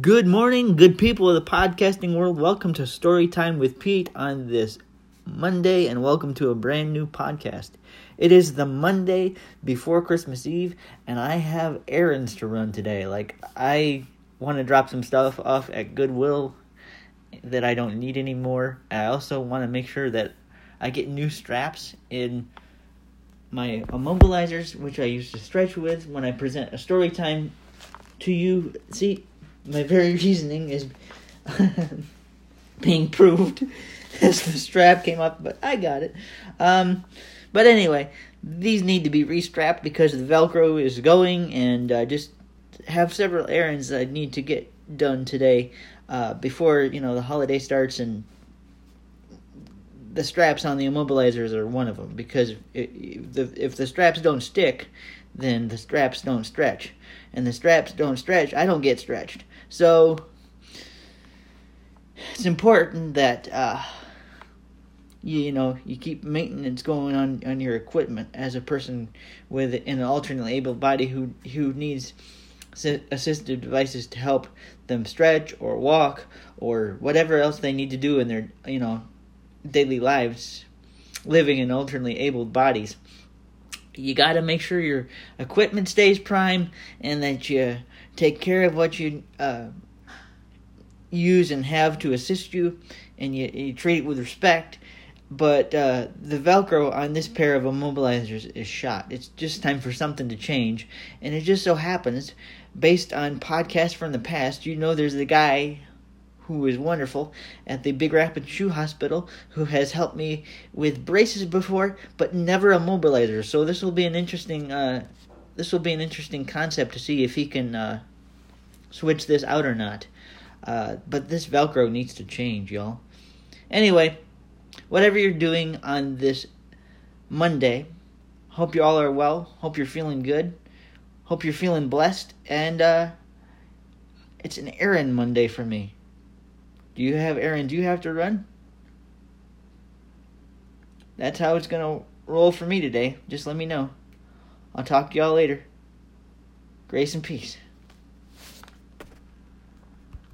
Good morning, good people of the podcasting world. Welcome to Story Time with Pete on this Monday, and welcome to a brand new podcast. It is the Monday before Christmas Eve, and I have errands to run today. Like, I want to drop some stuff off at Goodwill that I don't need anymore. I also want to make sure that I get new straps in my immobilizers, which I use to stretch with when I present a story time to you. See, my very reasoning is being proved as the strap came up, but I got it. Um, but anyway, these need to be restrapped because the Velcro is going, and I just have several errands I need to get done today uh, before you know the holiday starts, and the straps on the immobilizers are one of them because if the, if the straps don't stick, then the straps don't stretch, and the straps don't stretch, I don't get stretched. So it's important that uh, you, you know you keep maintenance going on on your equipment as a person with an alternately able body who who needs assistive devices to help them stretch or walk or whatever else they need to do in their you know daily lives living in alternately abled bodies you got to make sure your equipment stays prime and that you take care of what you uh, use and have to assist you and you, you treat it with respect. But uh, the velcro on this pair of immobilizers is shot. It's just time for something to change. And it just so happens based on podcasts from the past you know there's the guy who is wonderful at the Big Rapids Shoe Hospital, who has helped me with braces before, but never a mobilizer. So this will be an interesting uh, this will be an interesting concept to see if he can uh, switch this out or not. Uh, but this Velcro needs to change, y'all. Anyway, whatever you're doing on this Monday, hope you all are well. Hope you're feeling good. Hope you're feeling blessed. And uh, it's an errand Monday for me. Do you have Aaron? Do you have to run? That's how it's to roll for me today. Just let me know. I'll talk to y'all later. Grace and peace.